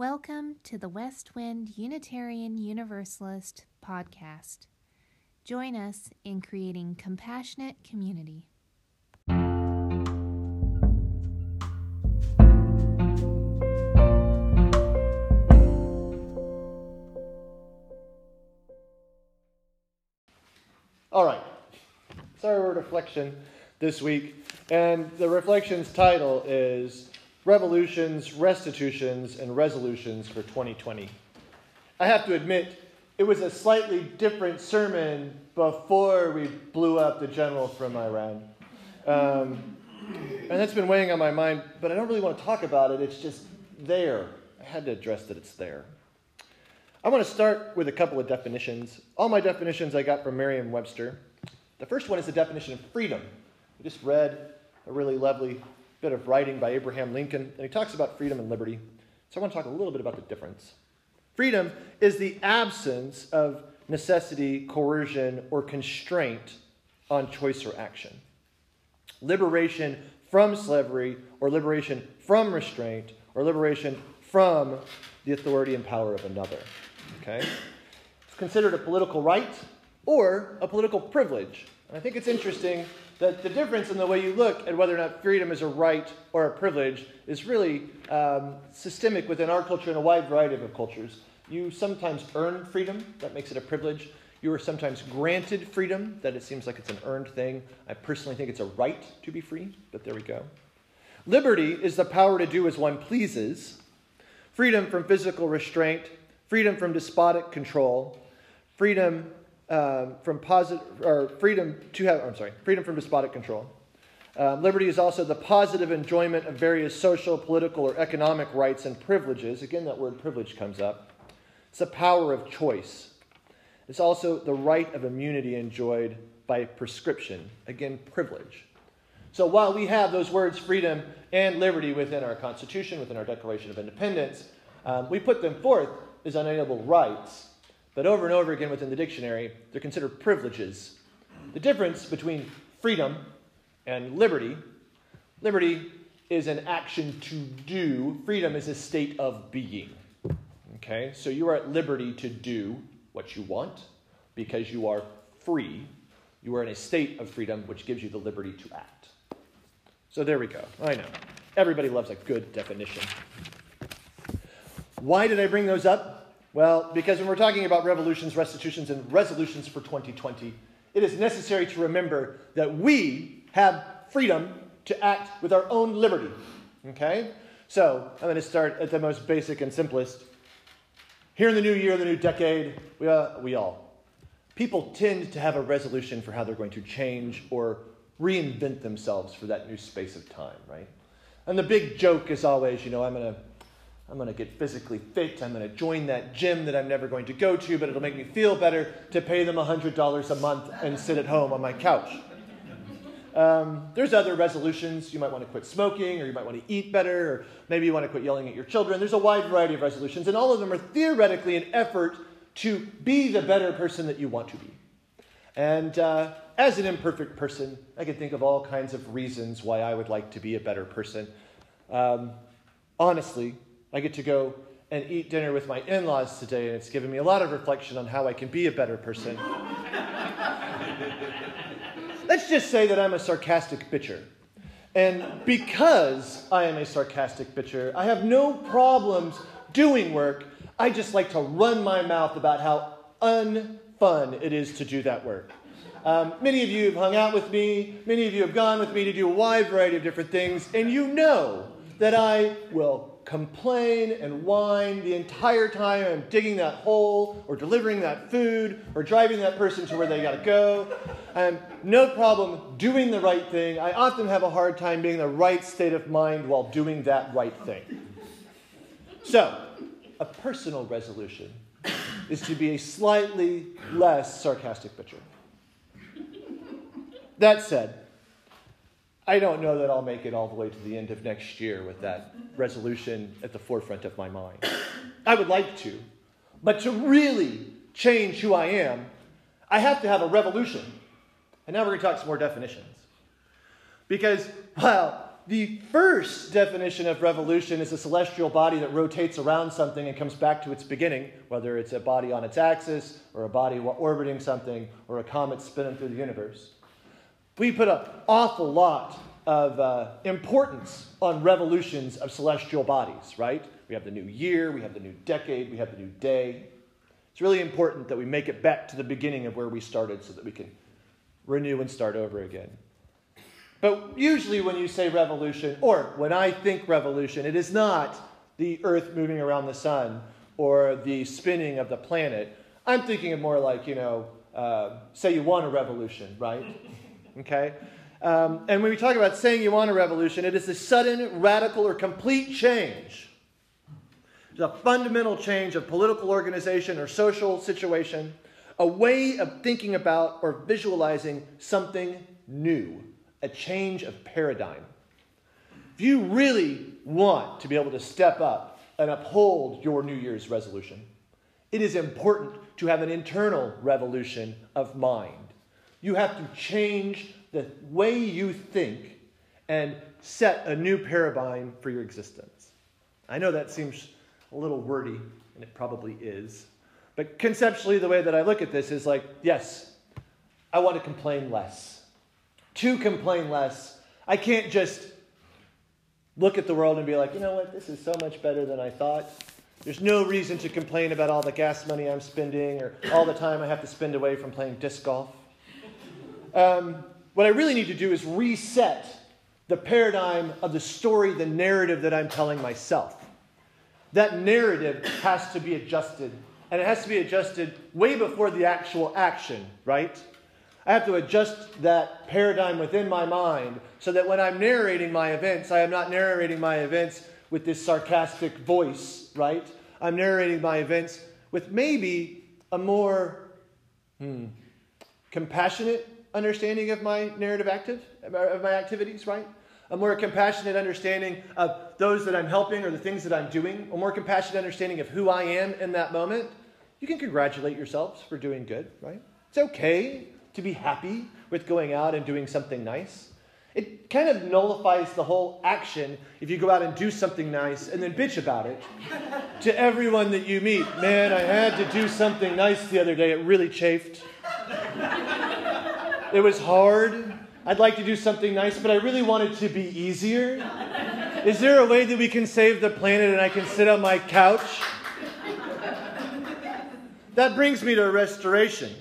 Welcome to the West Wind Unitarian Universalist podcast. Join us in creating compassionate community. All right. Our reflection this week, and the reflection's title is Revolutions, Restitutions, and Resolutions for 2020. I have to admit, it was a slightly different sermon before we blew up the general from Iran. Um, and that's been weighing on my mind, but I don't really want to talk about it. It's just there. I had to address that it's there. I want to start with a couple of definitions. All my definitions I got from Merriam Webster. The first one is the definition of freedom. I just read a really lovely bit of writing by Abraham Lincoln, and he talks about freedom and liberty. So I want to talk a little bit about the difference. Freedom is the absence of necessity, coercion, or constraint on choice or action. Liberation from slavery, or liberation from restraint, or liberation from the authority and power of another. Okay? It's considered a political right or a political privilege. And I think it's interesting that the difference in the way you look at whether or not freedom is a right or a privilege is really um, systemic within our culture and a wide variety of cultures. You sometimes earn freedom, that makes it a privilege. You are sometimes granted freedom, that it seems like it's an earned thing. I personally think it's a right to be free, but there we go. Liberty is the power to do as one pleases. Freedom from physical restraint freedom from despotic control, freedom um, from positive, or freedom to have, I'm sorry, freedom from despotic control. Um, liberty is also the positive enjoyment of various social, political, or economic rights and privileges. Again, that word privilege comes up. It's the power of choice. It's also the right of immunity enjoyed by prescription. Again, privilege. So while we have those words freedom and liberty within our Constitution, within our Declaration of Independence, um, we put them forth as unalienable rights, but over and over again within the dictionary, they're considered privileges. The difference between freedom and liberty liberty is an action to do, freedom is a state of being. Okay, so you are at liberty to do what you want because you are free. You are in a state of freedom which gives you the liberty to act. So there we go. I know. Everybody loves a good definition. Why did I bring those up? Well, because when we're talking about revolutions, restitutions, and resolutions for 2020, it is necessary to remember that we have freedom to act with our own liberty. Okay? So I'm going to start at the most basic and simplest. Here in the new year, the new decade, we, uh, we all, people tend to have a resolution for how they're going to change or reinvent themselves for that new space of time, right? And the big joke is always, you know, I'm going to I'm going to get physically fit. I'm going to join that gym that I'm never going to go to, but it'll make me feel better to pay them $100 a month and sit at home on my couch. Um, there's other resolutions. You might want to quit smoking, or you might want to eat better, or maybe you want to quit yelling at your children. There's a wide variety of resolutions, and all of them are theoretically an effort to be the better person that you want to be. And uh, as an imperfect person, I can think of all kinds of reasons why I would like to be a better person. Um, honestly, I get to go and eat dinner with my in laws today, and it's given me a lot of reflection on how I can be a better person. Let's just say that I'm a sarcastic bitcher. And because I am a sarcastic bitcher, I have no problems doing work. I just like to run my mouth about how unfun it is to do that work. Um, many of you have hung out with me, many of you have gone with me to do a wide variety of different things, and you know that I will complain and whine the entire time I'm digging that hole or delivering that food or driving that person to where they got to go. I'm no problem doing the right thing. I often have a hard time being in the right state of mind while doing that right thing. So, a personal resolution is to be a slightly less sarcastic butcher. That said, I don't know that I'll make it all the way to the end of next year with that resolution at the forefront of my mind. I would like to. But to really change who I am, I have to have a revolution. And now we're going to talk some more definitions. Because, well, the first definition of revolution is a celestial body that rotates around something and comes back to its beginning, whether it's a body on its axis, or a body orbiting something, or a comet spinning through the universe. We put an awful lot of uh, importance on revolutions of celestial bodies, right? We have the new year, we have the new decade, we have the new day. It's really important that we make it back to the beginning of where we started so that we can renew and start over again. But usually, when you say revolution, or when I think revolution, it is not the earth moving around the sun or the spinning of the planet. I'm thinking of more like, you know, uh, say you want a revolution, right? Okay? Um, and when we talk about saying you want a revolution, it is a sudden, radical, or complete change. It's a fundamental change of political organization or social situation, a way of thinking about or visualizing something new a change of paradigm. If you really want to be able to step up and uphold your New Year's resolution, it is important to have an internal revolution of mind. You have to change the way you think and set a new paradigm for your existence. I know that seems a little wordy, and it probably is. But conceptually, the way that I look at this is like, yes, I want to complain less to complain less. I can't just look at the world and be like, you know what, this is so much better than I thought. There's no reason to complain about all the gas money I'm spending or all the time I have to spend away from playing disc golf. Um, what I really need to do is reset the paradigm of the story, the narrative that I'm telling myself. That narrative has to be adjusted, and it has to be adjusted way before the actual action, right? I have to adjust that paradigm within my mind so that when I'm narrating my events, I am not narrating my events with this sarcastic voice, right? I'm narrating my events with maybe a more hmm, compassionate understanding of my narrative active of my activities, right? A more compassionate understanding of those that I'm helping or the things that I'm doing, a more compassionate understanding of who I am in that moment. You can congratulate yourselves for doing good, right? It's okay to be happy with going out and doing something nice. It kind of nullifies the whole action if you go out and do something nice and then bitch about it to everyone that you meet. Man, I had to do something nice the other day. It really chafed. It was hard. I'd like to do something nice, but I really want it to be easier. Is there a way that we can save the planet and I can sit on my couch? That brings me to restoration.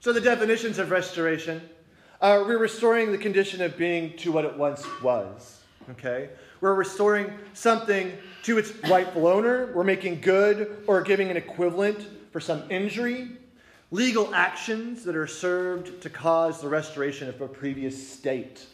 So, the definitions of restoration are we're restoring the condition of being to what it once was. Okay? We're restoring something to its rightful owner. We're making good or giving an equivalent for some injury. Legal actions that are served to cause the restoration of a previous state.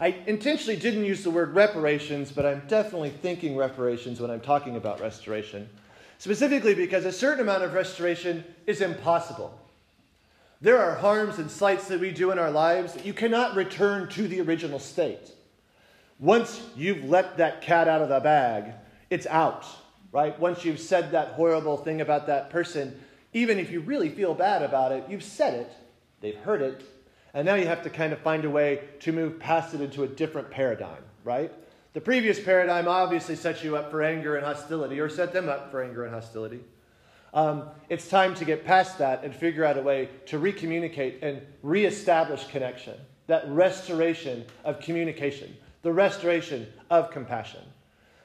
I intentionally didn't use the word reparations, but I'm definitely thinking reparations when I'm talking about restoration. Specifically because a certain amount of restoration is impossible. There are harms and slights that we do in our lives that you cannot return to the original state. Once you've let that cat out of the bag, it's out, right? Once you've said that horrible thing about that person, even if you really feel bad about it, you've said it, they've heard it, and now you have to kind of find a way to move past it into a different paradigm, right? The previous paradigm obviously set you up for anger and hostility, or set them up for anger and hostility. Um, it's time to get past that and figure out a way to recommunicate and reestablish connection. That restoration of communication, the restoration of compassion.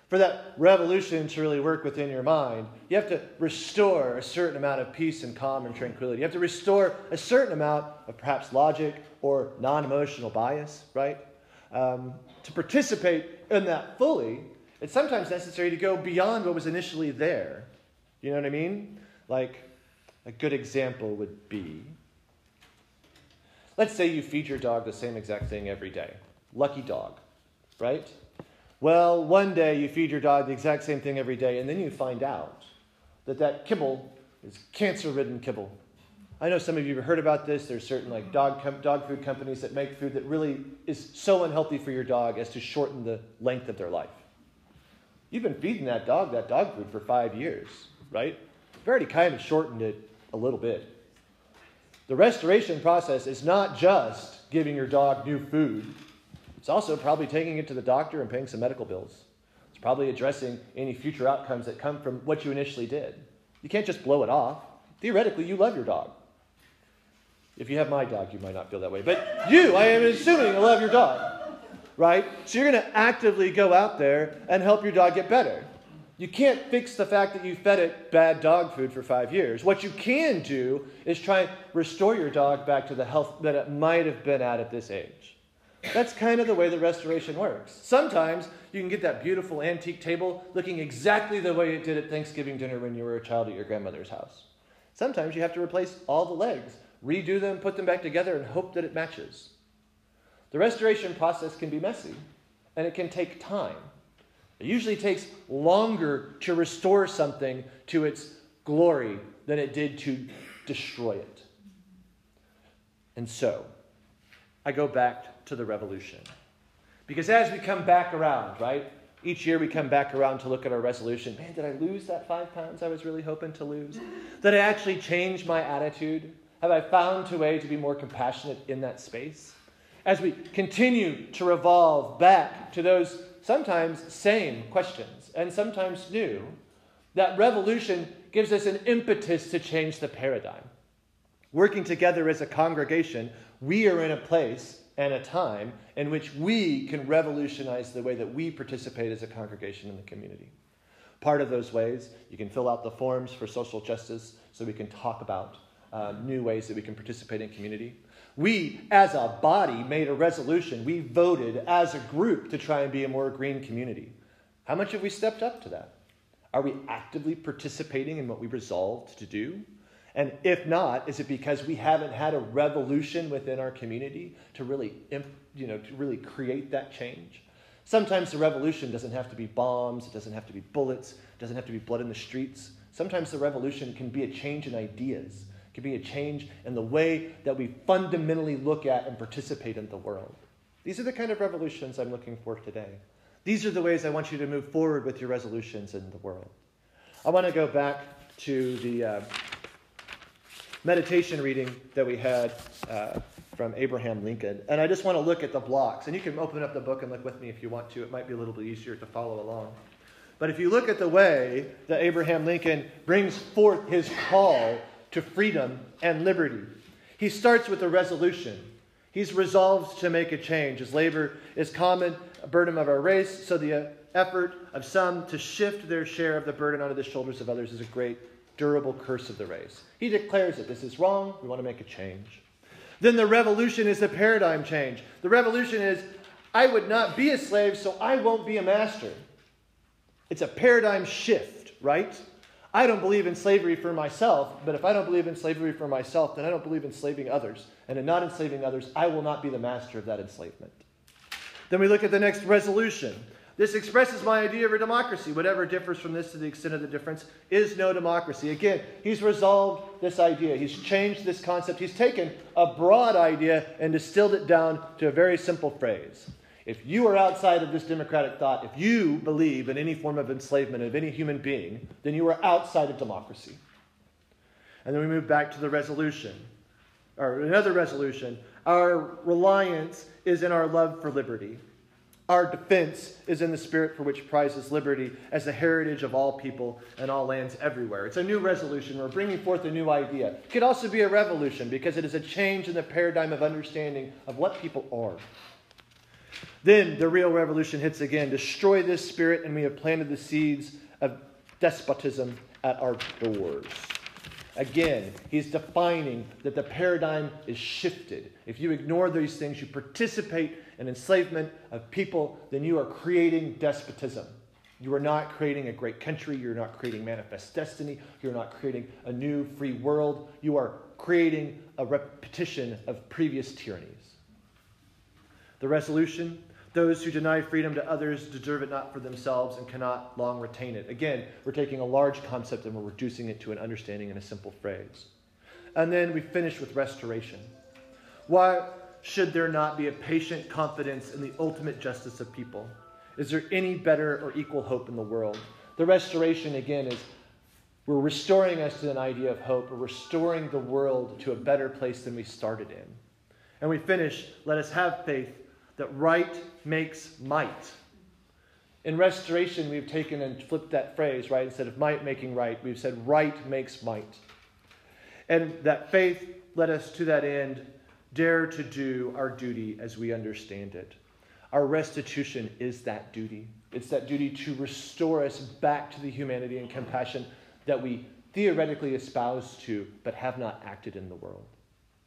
For that revolution to really work within your mind, you have to restore a certain amount of peace and calm and tranquility. You have to restore a certain amount of perhaps logic or non emotional bias, right? Um, to participate in that fully, it's sometimes necessary to go beyond what was initially there you know what I mean? Like, a good example would be let's say you feed your dog the same exact thing every day. Lucky dog, right? Well, one day you feed your dog the exact same thing every day, and then you find out that that kibble is cancer ridden kibble. I know some of you have heard about this. There's certain like dog, com- dog food companies that make food that really is so unhealthy for your dog as to shorten the length of their life. You've been feeding that dog that dog food for five years right? We've already kind of shortened it a little bit. The restoration process is not just giving your dog new food, It's also probably taking it to the doctor and paying some medical bills. It's probably addressing any future outcomes that come from what you initially did. You can't just blow it off. Theoretically, you love your dog. If you have my dog, you might not feel that way. But you, I am assuming, love your dog. Right? So you're going to actively go out there and help your dog get better. You can't fix the fact that you fed it bad dog food for five years. What you can do is try and restore your dog back to the health that it might have been at at this age. That's kind of the way the restoration works. Sometimes you can get that beautiful antique table looking exactly the way it did at Thanksgiving dinner when you were a child at your grandmother's house. Sometimes you have to replace all the legs, redo them, put them back together, and hope that it matches. The restoration process can be messy, and it can take time. It usually takes longer to restore something to its glory than it did to destroy it. And so, I go back to the revolution. Because as we come back around, right? Each year we come back around to look at our resolution. Man, did I lose that five pounds I was really hoping to lose? Did I actually change my attitude? Have I found a way to be more compassionate in that space? As we continue to revolve back to those sometimes same questions and sometimes new, that revolution gives us an impetus to change the paradigm. Working together as a congregation, we are in a place and a time in which we can revolutionize the way that we participate as a congregation in the community. Part of those ways, you can fill out the forms for social justice so we can talk about uh, new ways that we can participate in community. We, as a body, made a resolution. We voted as a group to try and be a more green community. How much have we stepped up to that? Are we actively participating in what we resolved to do? And if not, is it because we haven't had a revolution within our community to really, you know, to really create that change? Sometimes the revolution doesn't have to be bombs, it doesn't have to be bullets, it doesn't have to be blood in the streets. Sometimes the revolution can be a change in ideas, it can be a change in the way that we fundamentally look at and participate in the world. These are the kind of revolutions I'm looking for today. These are the ways I want you to move forward with your resolutions in the world. I want to go back to the. Uh, meditation reading that we had uh, from Abraham Lincoln. And I just want to look at the blocks. And you can open up the book and look with me if you want to. It might be a little bit easier to follow along. But if you look at the way that Abraham Lincoln brings forth his call to freedom and liberty, he starts with a resolution. He's resolved to make a change. As labor is common, a burden of our race, so the effort of some to shift their share of the burden onto the shoulders of others is a great durable curse of the race. He declares that this is wrong, we want to make a change. Then the revolution is a paradigm change. The revolution is I would not be a slave, so I won't be a master. It's a paradigm shift, right? I don't believe in slavery for myself, but if I don't believe in slavery for myself, then I don't believe in enslaving others. And in not enslaving others, I will not be the master of that enslavement. Then we look at the next resolution. This expresses my idea of a democracy. Whatever differs from this to the extent of the difference is no democracy. Again, he's resolved this idea. He's changed this concept. He's taken a broad idea and distilled it down to a very simple phrase. If you are outside of this democratic thought, if you believe in any form of enslavement of any human being, then you are outside of democracy. And then we move back to the resolution, or another resolution. Our reliance is in our love for liberty. Our defense is in the spirit for which prizes liberty as the heritage of all people and all lands everywhere. It's a new resolution. We're bringing forth a new idea. It could also be a revolution because it is a change in the paradigm of understanding of what people are. Then the real revolution hits again. Destroy this spirit, and we have planted the seeds of despotism at our doors. Again, he's defining that the paradigm is shifted. If you ignore these things, you participate in enslavement of people, then you are creating despotism. You are not creating a great country. You're not creating manifest destiny. You're not creating a new free world. You are creating a repetition of previous tyrannies. The resolution those who deny freedom to others deserve it not for themselves and cannot long retain it. Again, we're taking a large concept and we're reducing it to an understanding in a simple phrase. And then we finish with restoration. Why should there not be a patient confidence in the ultimate justice of people? Is there any better or equal hope in the world? The restoration, again, is we're restoring us to an idea of hope. We're restoring the world to a better place than we started in. And we finish, let us have faith that right makes might. In restoration, we've taken and flipped that phrase, right? Instead of might making right, we've said right makes might. And that faith led us to that end, dare to do our duty as we understand it. Our restitution is that duty. It's that duty to restore us back to the humanity and compassion that we theoretically espouse to, but have not acted in the world.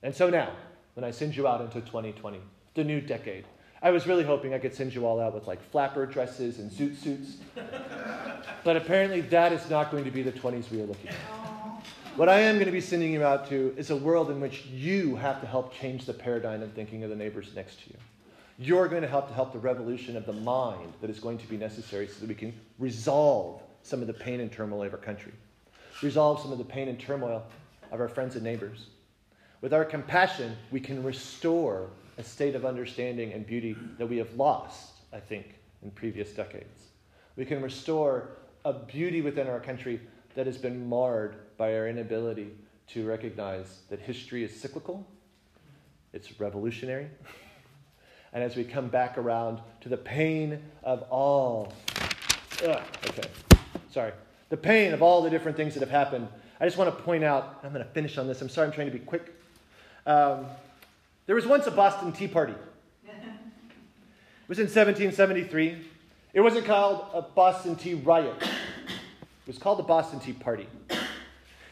And so now, when I send you out into 2020, the new decade, I was really hoping I could send you all out with like flapper dresses and zoot suits. but apparently, that is not going to be the 20s we are looking at. What I am going to be sending you out to is a world in which you have to help change the paradigm and thinking of the neighbors next to you. You're going to help to help the revolution of the mind that is going to be necessary so that we can resolve some of the pain and turmoil of our country, resolve some of the pain and turmoil of our friends and neighbors. With our compassion, we can restore a state of understanding and beauty that we have lost, I think, in previous decades. We can restore a beauty within our country that has been marred by our inability to recognize that history is cyclical, it's revolutionary. and as we come back around to the pain of all, ugh, okay, sorry, the pain of all the different things that have happened, I just want to point out, I'm going to finish on this. I'm sorry, I'm trying to be quick. Um, there was once a Boston Tea Party. It was in 1773. It wasn't called a Boston Tea Riot, it was called the Boston Tea Party.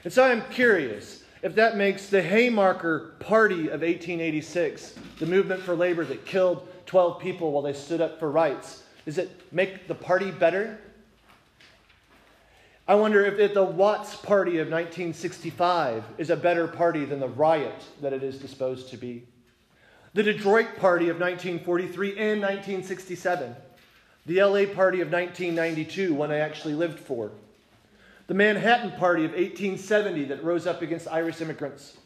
And so I'm curious if that makes the Haymarket Party of 1886, the movement for labor that killed 12 people while they stood up for rights, does it make the party better? I wonder if the Watts Party of 1965 is a better party than the riot that it is disposed to be the Detroit Party of 1943 and 1967, the LA Party of 1992, one I actually lived for, the Manhattan Party of 1870 that rose up against Irish immigrants.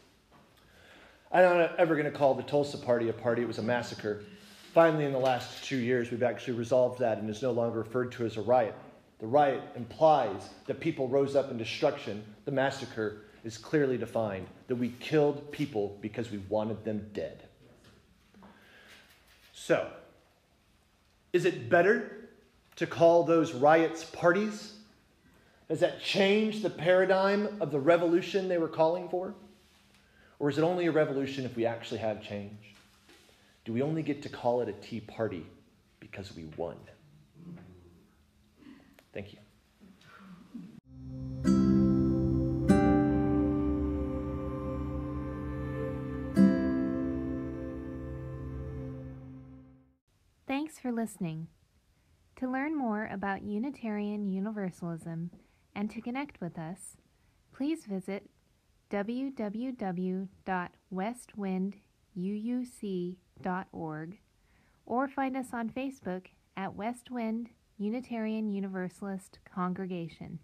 I'm not ever going to call the Tulsa Party a party, it was a massacre. Finally, in the last two years, we've actually resolved that and is no longer referred to as a riot. The riot implies that people rose up in destruction. The massacre is clearly defined that we killed people because we wanted them dead. So, is it better to call those riots parties? Does that change the paradigm of the revolution they were calling for? Or is it only a revolution if we actually have change? Do we only get to call it a tea party because we won? Thank you. Thanks for listening. To learn more about Unitarian Universalism and to connect with us, please visit www.westwinduuc.org or find us on Facebook at Westwind Unitarian Universalist Congregation.